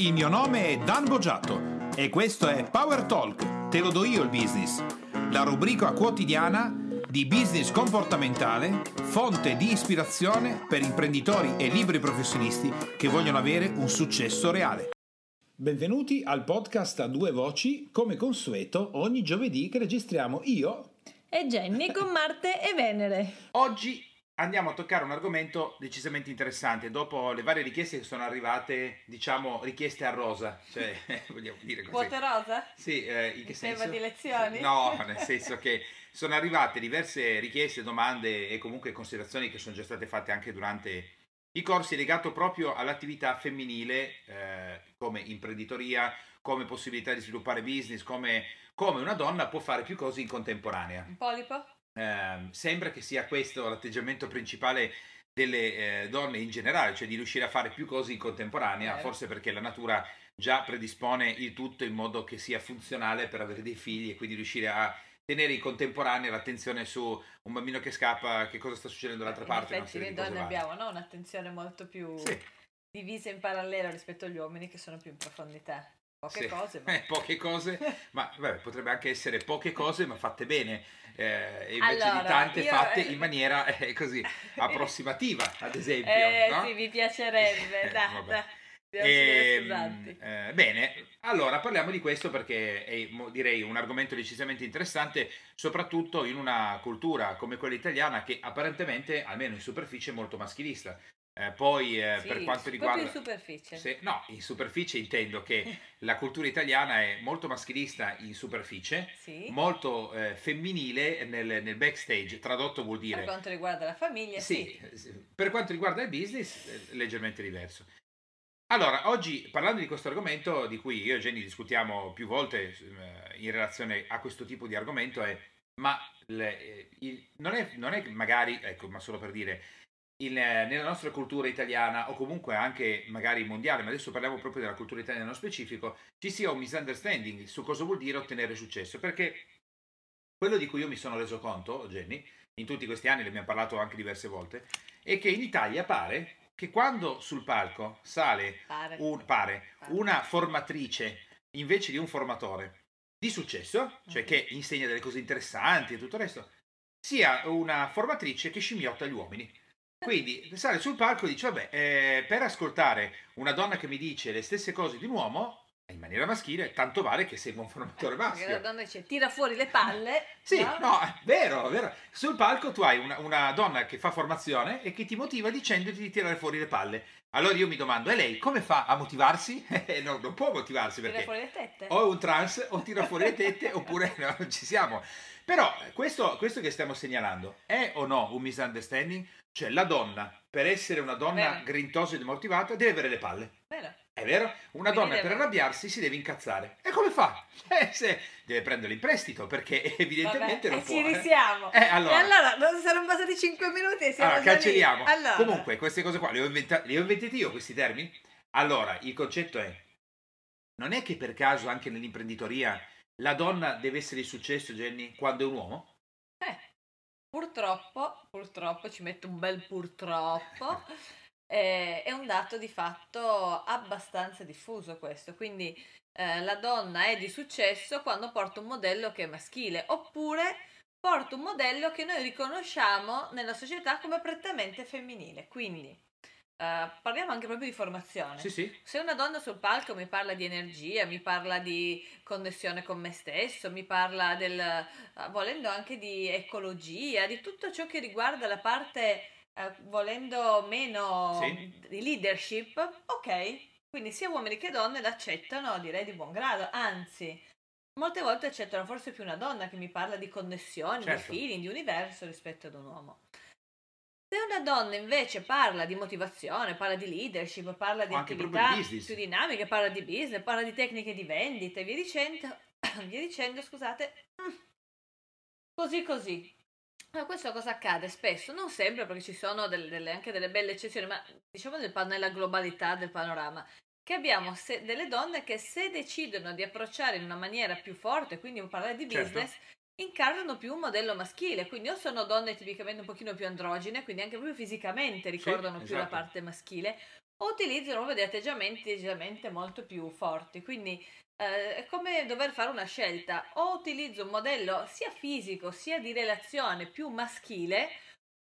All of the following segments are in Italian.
Il mio nome è Dan Boggiato e questo è Power Talk, te lo do io il business, la rubrica quotidiana di business comportamentale, fonte di ispirazione per imprenditori e liberi professionisti che vogliono avere un successo reale. Benvenuti al podcast a due voci, come consueto ogni giovedì che registriamo io e Jenny con Marte e Venere. Oggi andiamo a toccare un argomento decisamente interessante. Dopo le varie richieste che sono arrivate, diciamo, richieste a rosa, cioè, vogliamo dire così. Quote rosa? Sì, eh, in che senso? Di lezioni? No, nel senso che sono arrivate diverse richieste, domande e comunque considerazioni che sono già state fatte anche durante i corsi legato proprio all'attività femminile eh, come imprenditoria, come possibilità di sviluppare business, come, come una donna può fare più cose in contemporanea. Un polipo? Eh, sembra che sia questo l'atteggiamento principale delle eh, donne in generale, cioè di riuscire a fare più cose in contemporanea, eh. forse perché la natura già predispone il tutto in modo che sia funzionale per avere dei figli e quindi riuscire a tenere in contemporanea l'attenzione su un bambino che scappa, che cosa sta succedendo dall'altra in parte. In effetti le donne abbiamo no? un'attenzione molto più sì. divisa in parallelo rispetto agli uomini che sono più in profondità. Poche sì. cose, ma... Eh, poche cose, ma vabbè, potrebbe anche essere poche cose, ma fatte bene, eh, invece allora, di tante io... fatte in maniera eh, così approssimativa, ad esempio. Eh, no? sì, mi piacerebbe, da, da. E, bene, allora parliamo di questo perché è direi un argomento decisamente interessante, soprattutto in una cultura come quella italiana che apparentemente, almeno in superficie, è molto maschilista. Eh, poi eh, sì, per quanto riguarda... in superficie. Se, no, in superficie intendo che la cultura italiana è molto maschilista in superficie, sì. molto eh, femminile nel, nel, backstage, tradotto vuol dire... Per quanto riguarda la famiglia, sì. sì. Per quanto riguarda il business, è leggermente diverso. Allora, oggi parlando di questo argomento, di cui io e Jenny discutiamo più volte eh, in relazione a questo tipo di argomento, è ma le, eh, il, non, è, non è magari, ecco, ma solo per dire in, eh, nella nostra cultura italiana o comunque anche magari mondiale, ma adesso parliamo proprio della cultura italiana nello specifico, ci sia un misunderstanding su cosa vuol dire ottenere successo. Perché quello di cui io mi sono reso conto, Jenny, in tutti questi anni, ne abbiamo parlato anche diverse volte, è che in Italia pare che quando sul palco sale pare. Un, pare, una formatrice invece di un formatore di successo, cioè che insegna delle cose interessanti e tutto il resto, sia una formatrice che scimmiotta gli uomini. Quindi sale sul palco e dice: Vabbè, eh, per ascoltare una donna che mi dice le stesse cose di un uomo, in maniera maschile, tanto vale che segua un formatore maschio. Perché la donna dice tira fuori le palle. sì, no, no è vero, è vero. Sul palco tu hai una, una, donna che fa formazione e che ti motiva dicendoti di tirare fuori le palle. Allora io mi domando, e lei come fa a motivarsi? Eh, no, non può motivarsi perché tira fuori le tette. o è un trans o tira fuori le tette oppure no, non ci siamo. Però questo, questo che stiamo segnalando è o no un misunderstanding? Cioè, la donna, per essere una donna Bene. grintosa e demotivata, deve avere le palle. Bene. È vero? Una donna deve- per arrabbiarsi si deve incazzare. E come fa? Eh, se deve prenderlo in prestito perché evidentemente Vabbè, non e può. ci eh. risiamo. Eh, allora. E allora, non saranno passati 5 minuti e siamo Allora, cancelliamo. Allora. Comunque, queste cose qua le ho, inventa- le ho inventate io questi termini. Allora, il concetto è: non è che per caso anche nell'imprenditoria la donna deve essere di successo, Jenny, quando è un uomo? Eh, purtroppo, purtroppo, ci metto un bel purtroppo, eh, è un dato di fatto abbastanza diffuso questo, quindi eh, la donna è di successo quando porta un modello che è maschile, oppure porta un modello che noi riconosciamo nella società come prettamente femminile, quindi eh, parliamo anche proprio di formazione. Sì, sì. Se una donna sul palco mi parla di energia, mi parla di connessione con me stesso, mi parla del, eh, volendo anche di ecologia, di tutto ciò che riguarda la parte, eh, volendo meno Sì. di leadership, ok. Quindi sia uomini che donne l'accettano, direi di buon grado, anzi, molte volte accettano forse più una donna che mi parla di connessioni, Certo. di feeling, di universo rispetto ad un uomo. Se una donna invece parla di motivazione, parla di leadership, parla di anche attività business. più dinamiche, parla di business, parla di tecniche di vendita e via dicendo, via dicendo scusate, mm, così così. Ma questo cosa accade? Spesso, non sempre perché ci sono delle, delle- anche delle belle eccezioni, ma diciamo nel nella globalità del panorama, che abbiamo se- delle donne che se decidono di approcciare in una maniera più forte, quindi parlare di Certo. Incarnano più un modello maschile, quindi o sono donne tipicamente un pochino più androgene, quindi anche proprio fisicamente ricordano più la esatto. parte maschile, o utilizzano proprio degli atteggiamenti decisamente molto più forti. Quindi eh, è come dover fare una scelta, o utilizzo un modello sia fisico sia di relazione più maschile,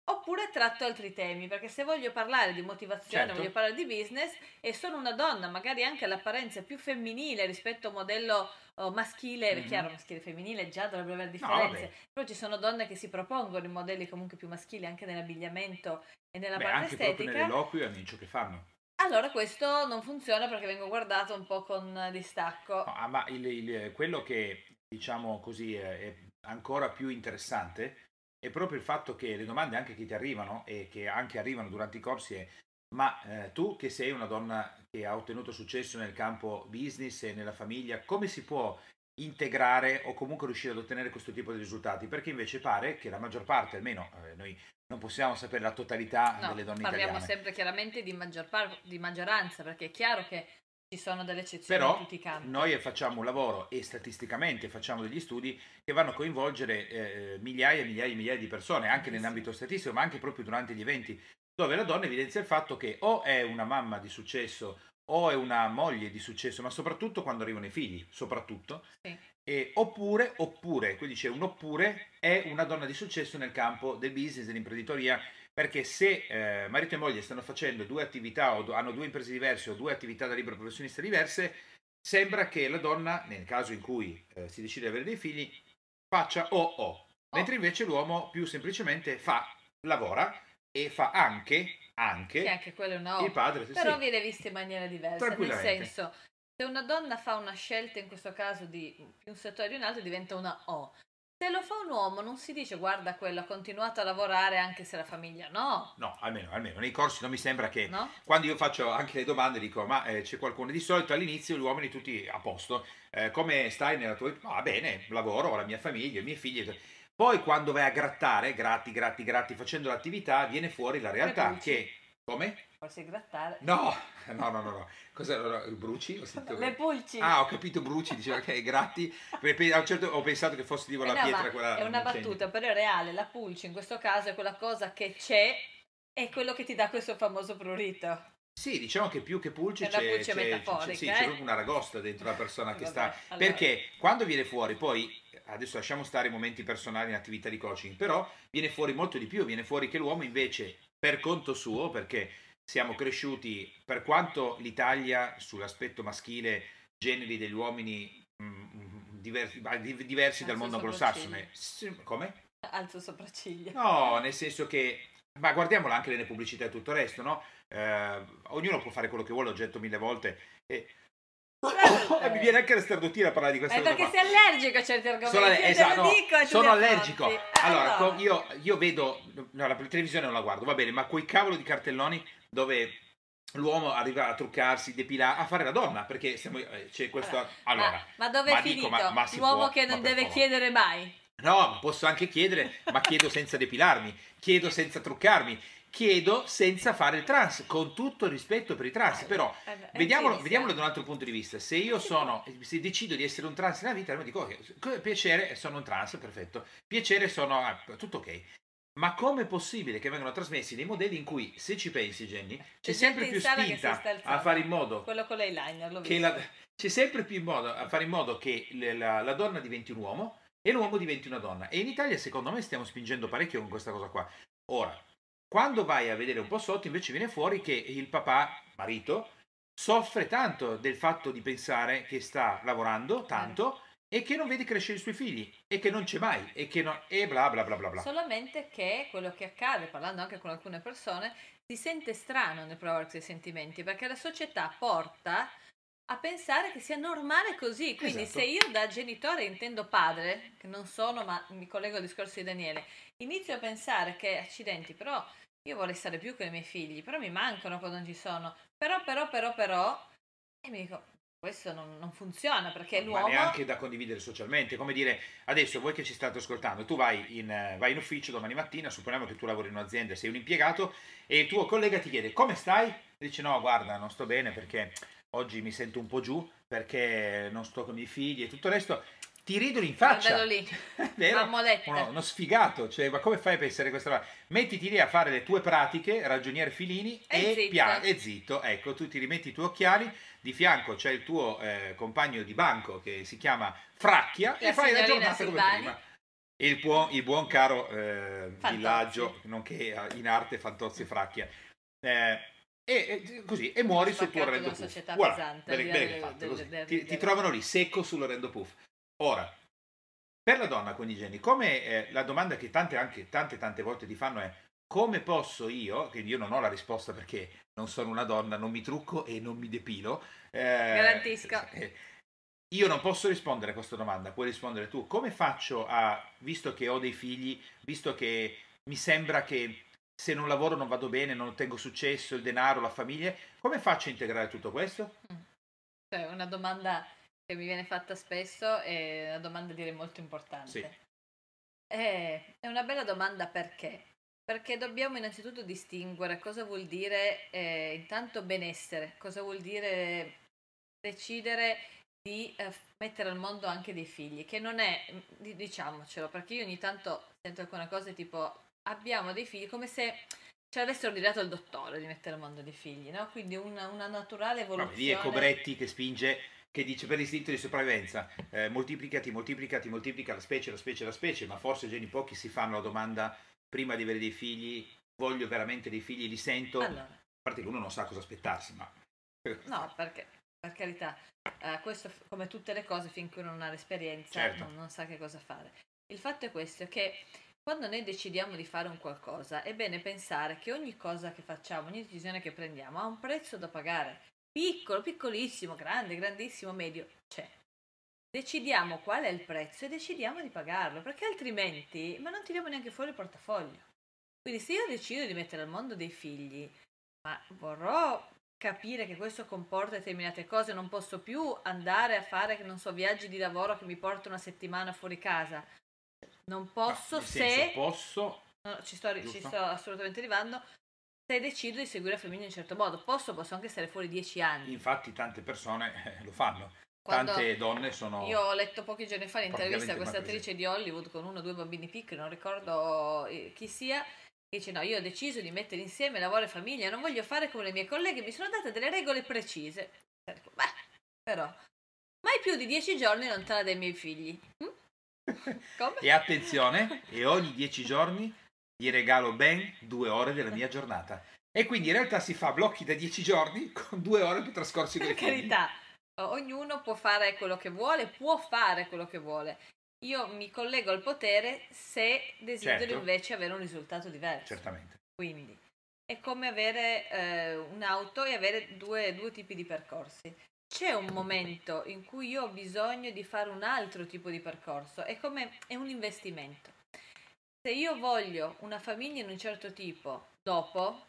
oppure tratto altri temi, perché se voglio parlare di motivazione, Certo. voglio parlare di business e sono una donna, magari anche all'apparenza più femminile rispetto a un modello oh, maschile, è Mhm. chiaro, maschile e femminile già dovrebbe avere No, differenze, vabbè. però ci sono donne che si propongono i modelli comunque più maschili anche nell'abbigliamento e nella Beh, parte anche proprio estetica. nell'eloquio è ciò che fanno. Allora questo non funziona perché vengo guardato un po' con distacco. No, ah, ma il- il- quello che diciamo così è ancora più interessante è proprio il fatto che le domande anche che ti arrivano e che anche arrivano durante i corsi è ma eh, tu che sei una donna che ha ottenuto successo nel campo business e nella famiglia, come si può integrare o comunque riuscire ad ottenere questo tipo di risultati? Perché invece pare che la maggior parte, almeno eh, noi non possiamo sapere la totalità No, delle donne parliamo italiane, sempre chiaramente di, maggior par- di maggioranza perché è chiaro che ci sono delle eccezioni Però in tutti i campi. noi facciamo un lavoro e statisticamente facciamo degli studi che vanno a coinvolgere eh, migliaia e migliaia e migliaia di persone, anche Sì, nell'ambito statistico, ma anche proprio durante gli eventi, dove la donna evidenzia il fatto che o è una mamma di successo o è una moglie di successo, ma soprattutto quando arrivano i figli, soprattutto. Sì. E oppure, oppure, qui dice un oppure, è una donna di successo nel campo del business, dell'imprenditoria, perché se eh, marito e moglie stanno facendo due attività o do- hanno due imprese diverse o due attività da libero professionista diverse, sembra che la donna, nel caso in cui eh, si decide di avere dei figli, faccia o o, mentre invece l'uomo più semplicemente fa, lavora e fa anche, anche Che anche quello è una O. il padre. Però sì. viene vista in maniera diversa. Nel senso, se una donna fa una scelta, in questo caso di un settore o di un altro, diventa una O. Se lo fa un uomo non si dice guarda quello ha continuato a lavorare anche se la famiglia no, No, almeno, almeno nei corsi non mi sembra che no? quando io faccio anche le domande dico ma eh, c'è qualcuno di solito all'inizio gli uomini tutti a posto Eh, come stai nella tua vita? Ah, bene bene ho la mia famiglia i miei figli poi quando vai a grattare gratti gratti gratti facendo l'attività viene fuori la realtà che come? Forse grattare. no no no no, no. cosa no, bruci? Ho sentito- Le pulci. ah ho capito bruci diceva che gratti a un certo ho pensato che fosse tipo Eh la no, pietra quella è una battuta, però è reale. La pulci in questo caso è quella cosa che c'è e quello che ti dà questo famoso prurito. Sì, diciamo che più che pulce c'è, c'è- metaforica, c'è- sì, eh? c'è proprio una ragosta dentro la persona che Vabbè, sta. allora. Perché quando viene fuori, poi adesso lasciamo stare i momenti personali in attività di coaching, però viene fuori molto di più, viene fuori che l'uomo invece per conto suo, perché siamo cresciuti, per quanto l'Italia sull'aspetto maschile generi degli uomini mm, diversi, ma di- diversi dal mondo anglosassone. Come? Alzo sopracciglia. No, nel senso che, ma guardiamola anche nelle pubblicità e tutto il resto, no? Eh, ognuno può fare quello che vuole, l'ho detto mille volte. E... E mi viene anche la stardottina a parlare di questa cosa perché qua. sei allergico a certi argomenti. Sono, alle- esatto, no, dico sono allergico. Eh, Allora, co- io, io vedo, no, la televisione non la guardo, va bene, ma quei cavolo di cartelloni dove l'uomo arriva a truccarsi, depilare, a fare la donna, perché stiamo- eh, c'è questo... Allora, ma, ma dove ma è dico, finito? ma- ma si L'uomo può- che ma non deve favore. chiedere mai. No, ma posso anche chiedere, ma chiedo senza depilarmi, chiedo senza truccarmi, chiedo senza fare il trans, con tutto il rispetto per i trans, però Eh, beh, è vediamolo, vediamolo da un altro punto di vista. Se io sono, se decido di essere un trans nella vita, mi dico, ok, piacere, sono un trans, perfetto, piacere, sono, ah, tutto ok. Ma com'è possibile che vengano trasmessi dei modelli in cui, se ci pensi Jenny, c'è sempre più spinta a fare in modo Quello con l'eyeliner, l'ho che visto. la- c'è sempre più in modo a fare in modo che le- la, la donna diventi un uomo e l'uomo diventi una donna. E in Italia, secondo me, stiamo spingendo parecchio con questa cosa qua. Ora, quando vai a vedere un po' sotto, invece viene fuori che il papà, marito, soffre tanto del fatto di pensare che sta lavorando tanto e che non vedi crescere i suoi figli e che non c'è mai e che no, e bla bla bla bla bla. Solamente che quello che accade, parlando anche con alcune persone, si sente strano nel provare questi sentimenti, perché la società porta a pensare che sia normale così. Quindi Esatto. se io da genitore intendo padre, che non sono, ma mi collego al discorso di Daniele, inizio a pensare che accidenti, però io vorrei stare più con i miei figli, però mi mancano quando non ci sono. Però, però, però, però, e mi dico, questo non, non funziona perché Ma l'uomo... neanche da condividere socialmente, come dire, adesso voi che ci state ascoltando, tu vai in, vai in ufficio domani mattina, supponiamo che tu lavori in un'azienda, sei un impiegato e il tuo collega ti chiede come stai? E dici no, guarda, non sto bene perché oggi mi sento un po' giù, perché non sto con i figli e tutto il resto. ti ridono in faccia. Lì, Vero? Uno, uno sfigato, cioè, ma come fai a pensare questa roba? Mettiti lì a fare le tue pratiche, ragionier Filini, E e, zitto. pia- e zitto. Ecco, tu ti rimetti i tuoi occhiali, di fianco c'è il tuo eh, compagno di banco che si chiama Fracchia La e fai la giornata come Silvani. prima. E il buon, il buon caro eh, villaggio, nonché eh, in arte Fantozzi Fracchia. Eh, e, e così, e muori sul tuo Spaccato rendo da una puff. pesante, bene- bene che fatto, del- così. Ti, ti trovano lì secco sull'orrendo puff. Ora, per la donna con i geni, come eh, la domanda che tante, anche, tante tante volte ti fanno è come posso io, che io non ho la risposta perché non sono una donna, non mi trucco e non mi depilo. eh, Garantisco. eh, io non posso rispondere a questa domanda, puoi rispondere tu. Come faccio a, visto che ho dei figli, visto che mi sembra che se non lavoro non vado bene, non ottengo successo, il denaro, la famiglia, come faccio a integrare tutto questo? Cioè, una domanda che mi viene fatta spesso è una domanda direi molto importante. Sì. Eh, È una bella domanda perché? Perché dobbiamo innanzitutto distinguere cosa vuol dire eh, intanto benessere, cosa vuol dire decidere di eh, mettere al mondo anche dei figli, che non è, di- diciamocelo, perché io ogni tanto sento alcune cose tipo abbiamo dei figli come se ci avessero ordinato il dottore di mettere al mondo dei figli, no? Quindi una, una naturale evoluzione. lì è Cobretti che spinge, che dice per istinto di sopravvivenza, eh, moltiplicati, moltiplicati, moltiplica la specie, la specie, la specie, ma forse già in pochi si fanno la domanda prima di avere dei figli, voglio veramente dei figli, li sento, a Allora, parte che uno non sa cosa aspettarsi, ma... no, perché, per carità, eh, questo come tutte le cose finché uno non ha l'esperienza Certo. non, non sa che cosa fare. Il fatto è questo, che quando noi decidiamo di fare un qualcosa è bene pensare che ogni cosa che facciamo, ogni decisione che prendiamo ha un prezzo da pagare. Piccolo, piccolissimo, grande, grandissimo, medio, c'è. Decidiamo qual è il prezzo e decidiamo di pagarlo, perché altrimenti, ma non tiriamo neanche fuori il portafoglio. Quindi se io decido di mettere al mondo dei figli, ma vorrò capire che questo comporta determinate cose, non posso più andare a fare, che non so, viaggi di lavoro che mi portano una settimana fuori casa. Non posso No, se... senso, posso... no, ci, sto, ci sto assolutamente arrivando. Se decido di seguire la famiglia in un certo modo, posso, posso anche stare fuori dieci anni. Infatti tante persone eh, lo fanno, Quando tante donne sono... io ho letto pochi giorni fa l'intervista a questa attrice di Hollywood con uno o due bambini piccoli, non ricordo eh, chi sia, che dice no, io ho deciso di mettere insieme lavoro e famiglia, non voglio fare come le mie colleghe, mi sono date delle regole precise. Dico, Beh, però, mai più di dieci giorni lontana dai miei figli. Mm? Come? E attenzione, e ogni dieci giorni gli regalo ben due ore della mia giornata. E quindi in realtà si fa blocchi da dieci giorni con due ore più trascorsi Per carità, ognuno può fare quello che vuole, può fare quello che vuole. Io mi collego al potere se desidero Certo. invece avere un risultato diverso. Certamente. Quindi è come avere eh, un'auto e avere due, due tipi di percorsi. C'è un momento in cui io ho bisogno di fare un altro tipo di percorso, è come è un investimento. Se io voglio una famiglia in un certo tipo, dopo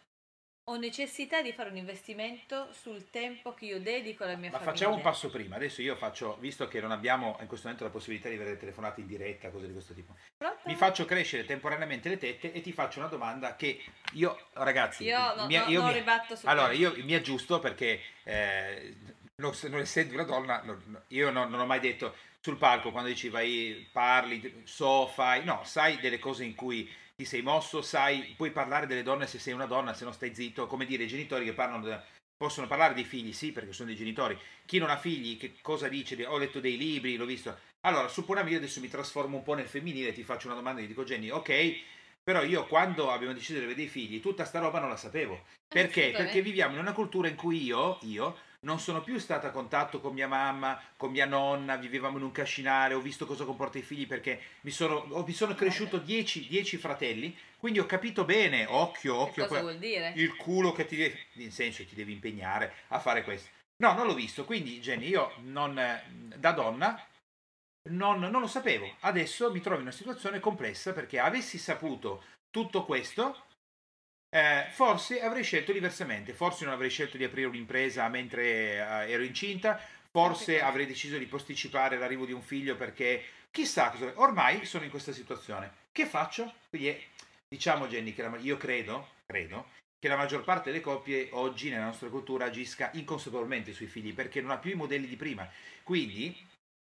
ho necessità di fare un investimento sul tempo che io dedico alla mia Ma famiglia. facciamo un passo prima. Adesso io faccio, visto che non abbiamo in questo momento la possibilità di avere telefonate in diretta, cose di questo tipo, Pronto? mi faccio crescere temporaneamente le tette e ti faccio una domanda che io, ragazzi, Io no- mi- no- io non mi- ribatto su Allora, questo. io mi aggiusto perché eh, non, non essendo una donna, non- io non, non ho mai detto sul palco quando dici vai, parli, so, fai, no, sai delle cose in cui ti sei mosso, sai, puoi parlare delle donne se sei una donna, se non stai zitto, come dire, i genitori che parlano, possono parlare dei figli, sì, perché sono dei genitori. Chi non ha figli, che cosa dice? Ho letto dei libri, l'ho visto. Allora, supponiamo io adesso mi trasformo un po' nel femminile, ti faccio una domanda e ti dico, Jenny, ok, però io quando abbiamo deciso di avere dei figli, tutta sta roba non la sapevo. Perché? Assolutamente. Perché viviamo in una cultura in cui io, io non sono più stata a contatto con mia mamma, con mia nonna, vivevamo in un cascinare, ho visto cosa comporta i figli perché mi sono, ho- mi sono cresciuto 10 10 fratelli, quindi ho capito bene, occhio, occhio, cosa vuol dire? il culo che ti devi, nel senso ti devi impegnare a fare questo. No, non l'ho visto, quindi Jenny, io non, eh, da donna non, non lo sapevo. Adesso mi trovo in una situazione complessa perché avessi saputo tutto questo, eh, forse avrei scelto diversamente. Forse non avrei scelto di aprire un'impresa mentre eh, ero incinta, forse avrei deciso di posticipare l'arrivo di un figlio perché chissà cosa. Ormai sono in questa situazione. Che faccio? Quindi è- diciamo Jenny che la- io credo, credo che la maggior parte delle coppie oggi nella nostra cultura agisca inconsapevolmente sui figli perché non ha più i modelli di prima. Quindi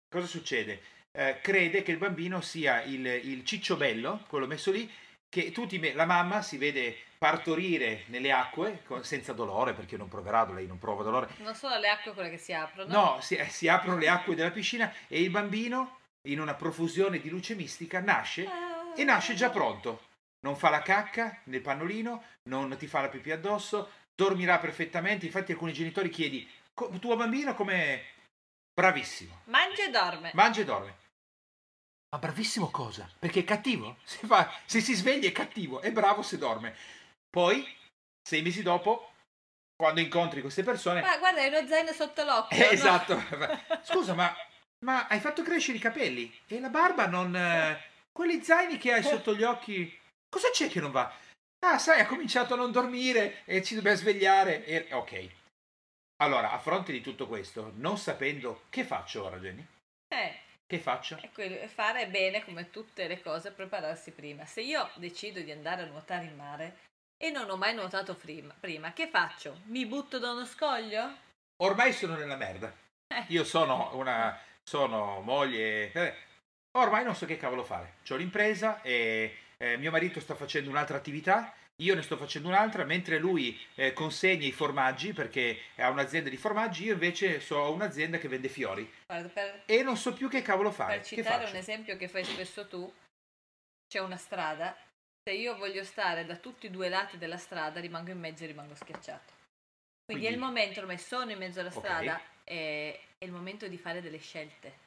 cosa succede? Eh, crede che il bambino sia il, il ciccio bello, quello messo lì, che tutti la mamma si vede partorire nelle acque senza dolore, perché non proverà, lei non prova dolore. Non sono le acque quelle che si aprono. No, si, eh, si aprono le acque della piscina e il bambino, in una profusione di luce mistica, nasce Ah. e nasce già pronto. Non fa la cacca nel pannolino, non ti fa la pipì addosso, dormirà perfettamente. Infatti alcuni genitori chiedi, "Co- tuo bambino come... Bravissimo, Mangia e dorme. mangia e dorme. Ma bravissimo cosa? Perché è cattivo? Se, fa- se si sveglia è cattivo, è bravo se dorme. Poi, sei mesi dopo, quando incontri queste persone... Ma guarda, hai uno zaino sotto l'occhio. Eh, no? esatto. Scusa, ma, ma hai fatto crescere i capelli e la barba non... eh, quelli zaini che hai sotto gli occhi, cosa c'è che non va? Ah, sai, ha cominciato a non dormire e ci dobbiamo svegliare. E... Ok. Allora, a fronte di tutto questo, non sapendo che faccio ora, Jenny? Eh, Che faccio? è quello- fare bene come tutte le cose, prepararsi prima. Se io decido di andare a nuotare in mare e non ho mai nuotato prima, prima che faccio? Mi butto da uno scoglio? Ormai sono nella merda. Eh. Io sono una... sono moglie... eh, ormai non so che cavolo fare. Ho l'impresa e eh, mio marito sta facendo un'altra attività, io ne sto facendo un'altra, mentre lui eh, consegna i formaggi perché ha un'azienda di formaggi, io invece so, ho un'azienda che vende fiori Guarda, per, e non so più che cavolo fare. per citare un esempio che fai spesso tu, c'è una strada. Se io voglio stare da tutti i due lati della strada, rimango in mezzo e rimango schiacciato. Quindi, è il Quindi- momento, ormai sono in mezzo alla strada, è, è il momento di fare delle scelte.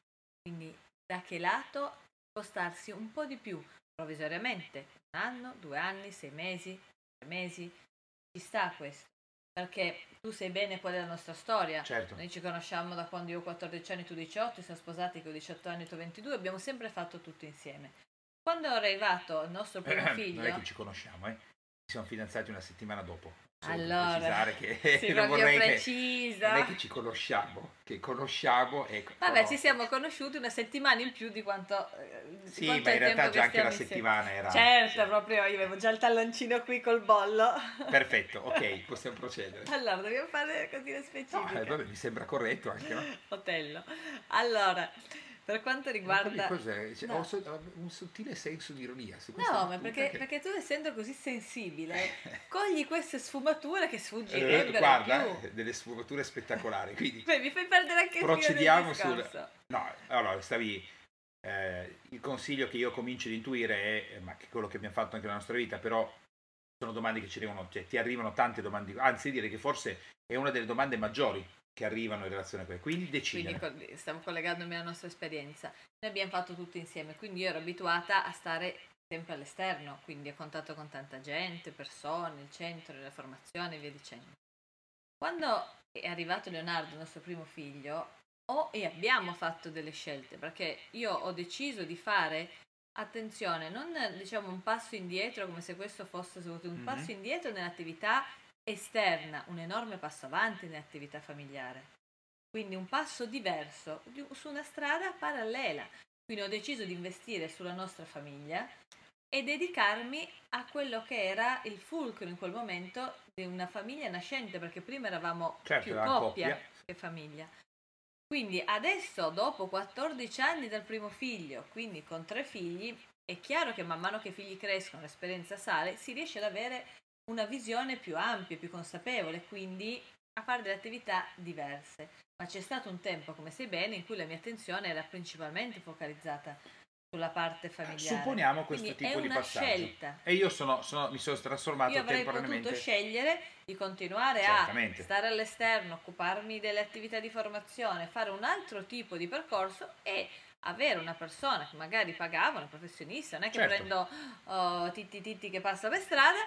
Quindi da che lato spostarsi un po' di più, provvisoriamente, un anno, due anni, sei mesi, tre mesi, ci sta questo. Perché tu sai bene qual è la nostra storia. Certo. Noi ci conosciamo da quando io ho 14 anni, tu 18, siamo sposati che ho 18 anni, tu 22, abbiamo sempre fatto tutto insieme. Quando è arrivato il nostro primo figlio, Non è che ci conosciamo, eh. Ci siamo fidanzati una settimana dopo. Allora, che sì, non vorrei che precisa. non è che ci conosciamo, che conosciamo e Vabbè, no. ci siamo conosciuti una settimana in più di quanto, eh, di Sì, quanto ma in realtà che già anche la insieme. settimana era Certo, sì. proprio io avevo già il talloncino qui col bollo. Perfetto, ok, possiamo procedere. Allora, dobbiamo fare così le specifiche. No, eh, vabbè, mi sembra corretto anche, no? Otello. Allora, per quanto riguarda... Cos'è? Cioè, No. ho un sottile senso di ironia. su questa No, ma perché, che- perché tu essendo così sensibile, cogli queste sfumature che Eh, sfuggirebbero guarda, più. eh, delle sfumature spettacolari. Quindi, Beh, mi fai perdere anche il Procediamo sul- no, allora, stavi. eh, il consiglio che io comincio ad intuire è, eh, ma che quello che abbiamo fatto anche nella nostra vita, però sono domande che ci arrivano, cioè ti arrivano tante domande, anzi direi che forse è una delle domande maggiori che arrivano in relazione a questo. Quindi decidere. Quindi stavo collegandomi alla nostra esperienza. Noi abbiamo fatto tutto insieme, quindi io ero abituata a stare sempre all'esterno, quindi a contatto con tanta gente, persone, il centro, la formazione e via dicendo. Quando è arrivato Leonardo, il nostro primo figlio, ho e abbiamo fatto delle scelte, perché io ho deciso di fare, attenzione, non diciamo un passo indietro come se questo fosse un Mhm. passo indietro nell'attività esterna, un enorme passo avanti nell'attività familiare. Quindi un passo diverso di- su una strada parallela. Quindi ho deciso di investire sulla nostra famiglia e dedicarmi a quello che era il fulcro in quel momento di una famiglia nascente, perché prima eravamo Certo, più coppia, coppia. che famiglia. Quindi adesso, dopo 14 anni dal primo figlio, quindi con tre figli, è chiaro che man mano che i figli crescono, l'esperienza sale, si riesce ad avere una visione più ampia, più consapevole, quindi a fare delle attività diverse. Ma c'è stato un tempo, come sai bene, in cui la mia attenzione era principalmente focalizzata sulla parte familiare. Supponiamo questo Quindi tipo è di passaggio. scelta. E io sono, sono- mi sono trasformato Io avrei temporaneamente. potuto scegliere di continuare Certamente. a stare all'esterno, occuparmi delle attività di formazione, fare un altro tipo di percorso e avere una persona che magari pagava, una professionista, non è che Certo. prendo oh, Titti Titti che passa per strada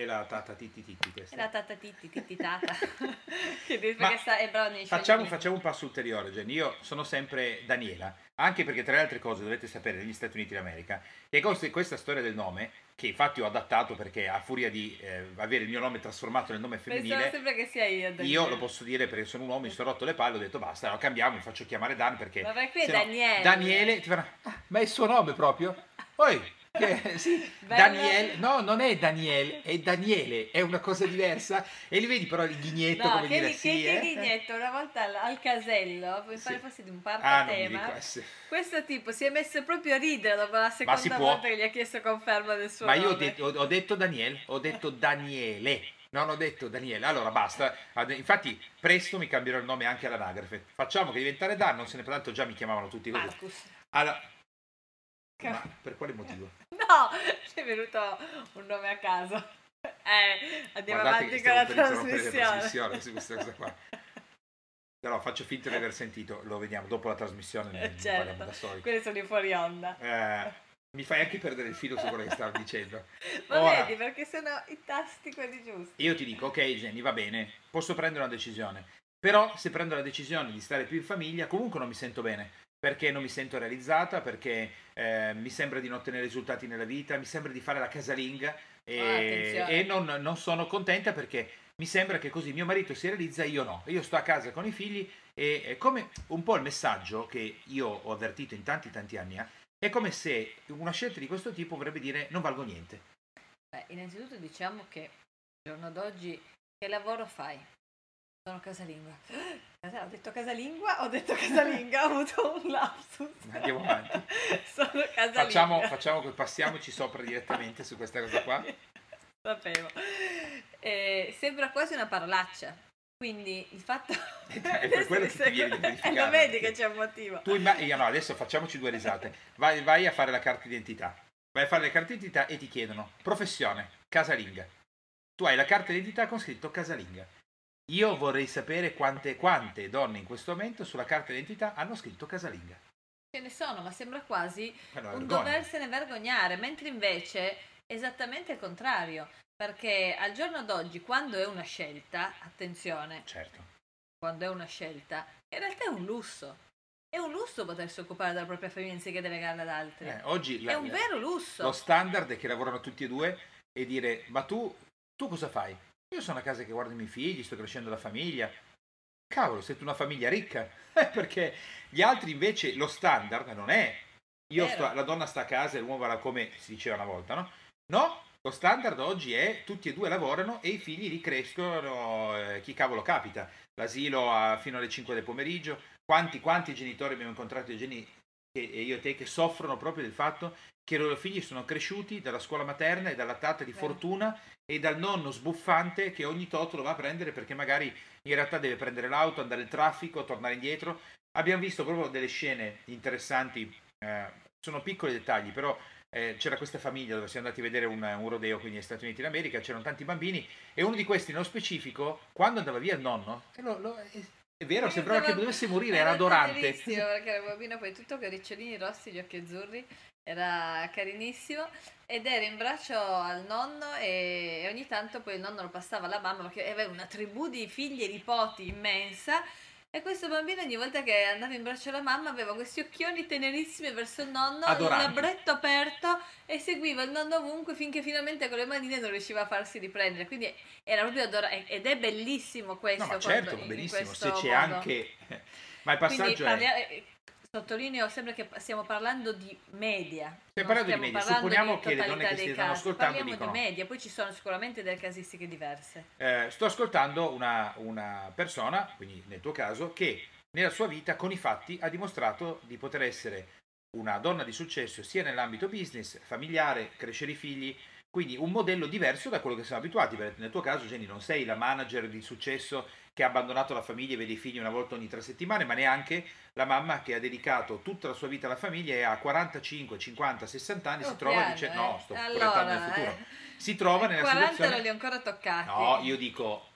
E la tata titti titti questa. e la Tata Titti Titti Tata che sta, è brava nei Facciamo, facciamo un passo ulteriore, Jenny. Io sono sempre Daniela, anche perché tra le altre cose dovete sapere negli Stati Uniti d'America che questa, questa storia del nome, che infatti ho adattato perché a furia di eh, avere il mio nome trasformato nel nome Pensavo femminile, sempre che sia io io lo posso dire perché sono un uomo, mi sono rotto le palle, ho detto basta, lo cambiamo, mi faccio chiamare Dan perché... Ma perché qui è Daniele? Daniele, ti faranno, "Ah, ma è il suo nome proprio? Poi, Che, sì, Bello. Daniele, no, non è Daniele, è Daniele, è una cosa diversa. E li vedi però il ghignetto No, come che, dire che, sì, che eh? ghignetto, una volta al, al casello, mi pare Sì. fosse di un Ah, parco a non mi tema, ricordo. sì. questo tipo si è messo proprio a ridere dopo la seconda volta che gli ha chiesto conferma del suo Ma io ho nome. detto, ho- ho detto Daniele, ho detto Daniele, non ho detto Daniele. Allora basta. Infatti, presto mi cambierò il nome anche all'anagrafe. Facciamo che diventare Dan, non se ne tanto già mi chiamavano tutti così. Marcus. Allora, ma per quale motivo? No, è venuto un nome a caso. Eh, andiamo Guardate avanti con la interrompere la trasmissione. trasmissione su questa cosa qua. Però faccio finta di aver sentito, lo vediamo dopo la trasmissione, ne Eh, certo. da soli. Quelli sono i fuori onda. Eh, mi fai anche perdere il filo su quello che stavo dicendo. Ma Ora- vedi, perché sono i tasti quelli giusti. Io ti dico, ok Jenny, va bene, posso prendere una decisione. Però se prendo la decisione di stare più in famiglia, comunque non mi sento bene. Perché non mi sento realizzata, perché eh, mi sembra di non ottenere risultati nella vita, mi sembra di fare la casalinga Ah, e, attenzione. e non, non sono contenta perché mi sembra che così mio marito si realizza e io no. Io sto a casa con i figli e è come un po' il messaggio che io ho avvertito in tanti tanti anni, eh, è come se una scelta di questo tipo vorrebbe dire non valgo niente. Beh, innanzitutto diciamo che al giorno d'oggi che lavoro fai? Sono casalinga. Casa- Ho detto casalinga, ho detto casalinga, ho avuto un lapsus. Andiamo avanti. Sono casalinga. Facciamo, facciamo che passiamoci sopra direttamente su questa cosa qua. Sapevo. Eh, sembra quasi una parolaccia. Quindi il fatto... È per quello che ti viene di verificare. Lo vedi che c'è un motivo. Tu imma- no, adesso facciamoci due risate. Vai, vai a fare la carta d'identità. Vai a fare la carta d'identità e ti chiedono professione, casalinga. Tu hai la carta d'identità con scritto casalinga. Io vorrei sapere quante, quante donne in questo momento sulla carta d'identità hanno scritto casalinga. Ce ne sono, ma sembra quasi no, un vergogna. doversene vergognare, mentre invece è esattamente il contrario. Perché al giorno d'oggi, quando è una scelta, attenzione, Certo. quando è una scelta, in realtà è un lusso. È un lusso potersi occupare della propria famiglia anziché delegarla ad altri. Eh, oggi la- è un vero lusso. lo standard è che lavorano tutti e due e dire ma tu, tu cosa fai? Io sono a casa che guardo i miei figli, sto crescendo la famiglia. Cavolo, siete una famiglia ricca. Eh, Perché gli altri invece lo standard non è sto, la donna sta a casa e l'uomo va là come si diceva una volta, no? No, lo standard oggi è tutti e due lavorano e i figli li crescono eh, chi cavolo capita. L'asilo a- fino alle 5 del pomeriggio. Quanti, quanti genitori abbiamo incontrato, Eugeni, che, e io e te, che soffrono proprio del fatto che i loro figli sono cresciuti dalla scuola materna e dalla tata di fortuna e dal nonno sbuffante che ogni tot lo va a prendere perché magari in realtà deve prendere l'auto, andare in traffico, tornare indietro. Abbiamo visto proprio delle scene interessanti, eh, sono piccoli dettagli, però eh, c'era questa famiglia dove siamo andati a vedere un, un rodeo, quindi negli Stati Uniti d'America, c'erano tanti bambini e uno di questi nello specifico, quando andava via il nonno, lo- lo- è, è vero, Sì, sembrava che dovesse morire, era adorante. bellissimo, perché era bambino poi tutto con i ricciolini rossi, gli occhi azzurri, era carinissimo ed era in braccio al nonno e, ogni tanto poi il nonno lo passava alla mamma perché aveva una tribù di figli e nipoti immensa e questo bambino ogni volta che andava in braccio alla mamma aveva questi occhioni tenerissimi verso il nonno, Adoranti. il labbretto aperto e seguiva il nonno ovunque finché finalmente con le manine non riusciva a farsi riprendere. Quindi era proprio adorato ed è bellissimo questo. No, ma certo, questo se c'è modo. anche... Ma il Quindi passaggio è... parlia- eh, sottolineo sempre che stiamo parlando di media. Stiamo parlando di media. parlando Supponiamo di che le donne che si stanno ascoltando Parliamo dicono- di media, poi ci sono sicuramente delle casistiche diverse. Eh, sto ascoltando una, una persona, quindi nel tuo caso, che nella sua vita con i fatti ha dimostrato di poter essere una donna di successo sia nell'ambito business, familiare, crescere i figli, quindi un modello diverso da quello che siamo abituati. perché Nel tuo caso, Jenny, non sei la manager di successo che ha abbandonato la famiglia e vede i figli una volta ogni tre settimane, ma neanche la mamma che ha dedicato tutta la sua vita alla famiglia e a 45, 50, 60 anni si trova piano, dice eh. no, sto Allora, proiettando nel futuro. eh. Si trova nella 40 situazione... non li ho ancora toccati. No, io dico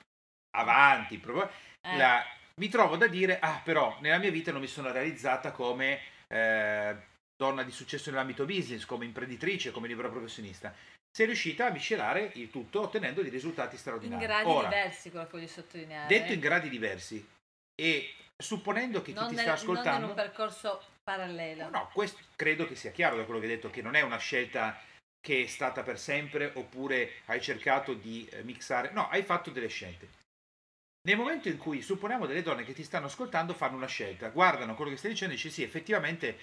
avanti, proprio. Eh. La- mi trovo da dire, ah però nella mia vita non mi sono realizzata come eh, donna di successo nell'ambito business, come imprenditrice, come libera professionista. Sei riuscita a miscelare il tutto ottenendo dei risultati in straordinari. gradi Ora, diversi, quello che voglio sottolineare. detto in gradi diversi e supponendo che chi non, ti nel- sta non in ascoltando... un percorso parallelo. No, questo credo che sia chiaro da quello che hai detto, che non è una scelta che è stata per sempre oppure hai cercato di eh, mixare. No, hai fatto delle scelte. Nel momento in cui supponiamo delle donne che ti stanno ascoltando fanno una scelta, guardano quello che stai dicendo e dici sì, effettivamente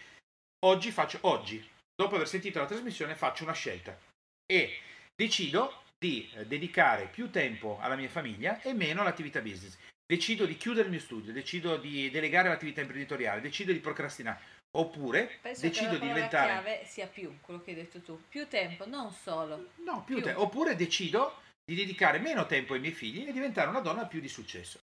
oggi faccio oggi, dopo aver sentito la trasmissione, faccio una scelta e decido di eh, dedicare più tempo alla mia famiglia e meno all'attività business. Decido di chiudere il mio studio, decido di delegare l'attività imprenditoriale, decido di procrastinare. Oppure Penso decido di la diventare. chiave sia più, quello che hai detto tu. Più tempo, non solo. No, più più. te- Oppure decido di dedicare meno tempo ai miei figli e diventare una donna più di successo.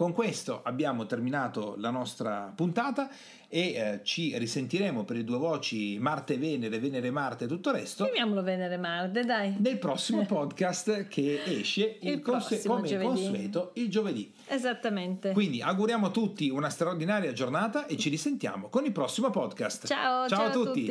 Con questo abbiamo terminato la nostra puntata e eh, ci risentiremo per le due voci Marte Venere, Venere Marte e tutto il resto Chiamiamolo Venere Marte, dai. nel prossimo podcast che esce il Il prossimo come giovedì. consueto il giovedì. Esattamente. Quindi auguriamo a tutti una straordinaria giornata e ci risentiamo con il prossimo podcast. Ciao, ciao a tutti.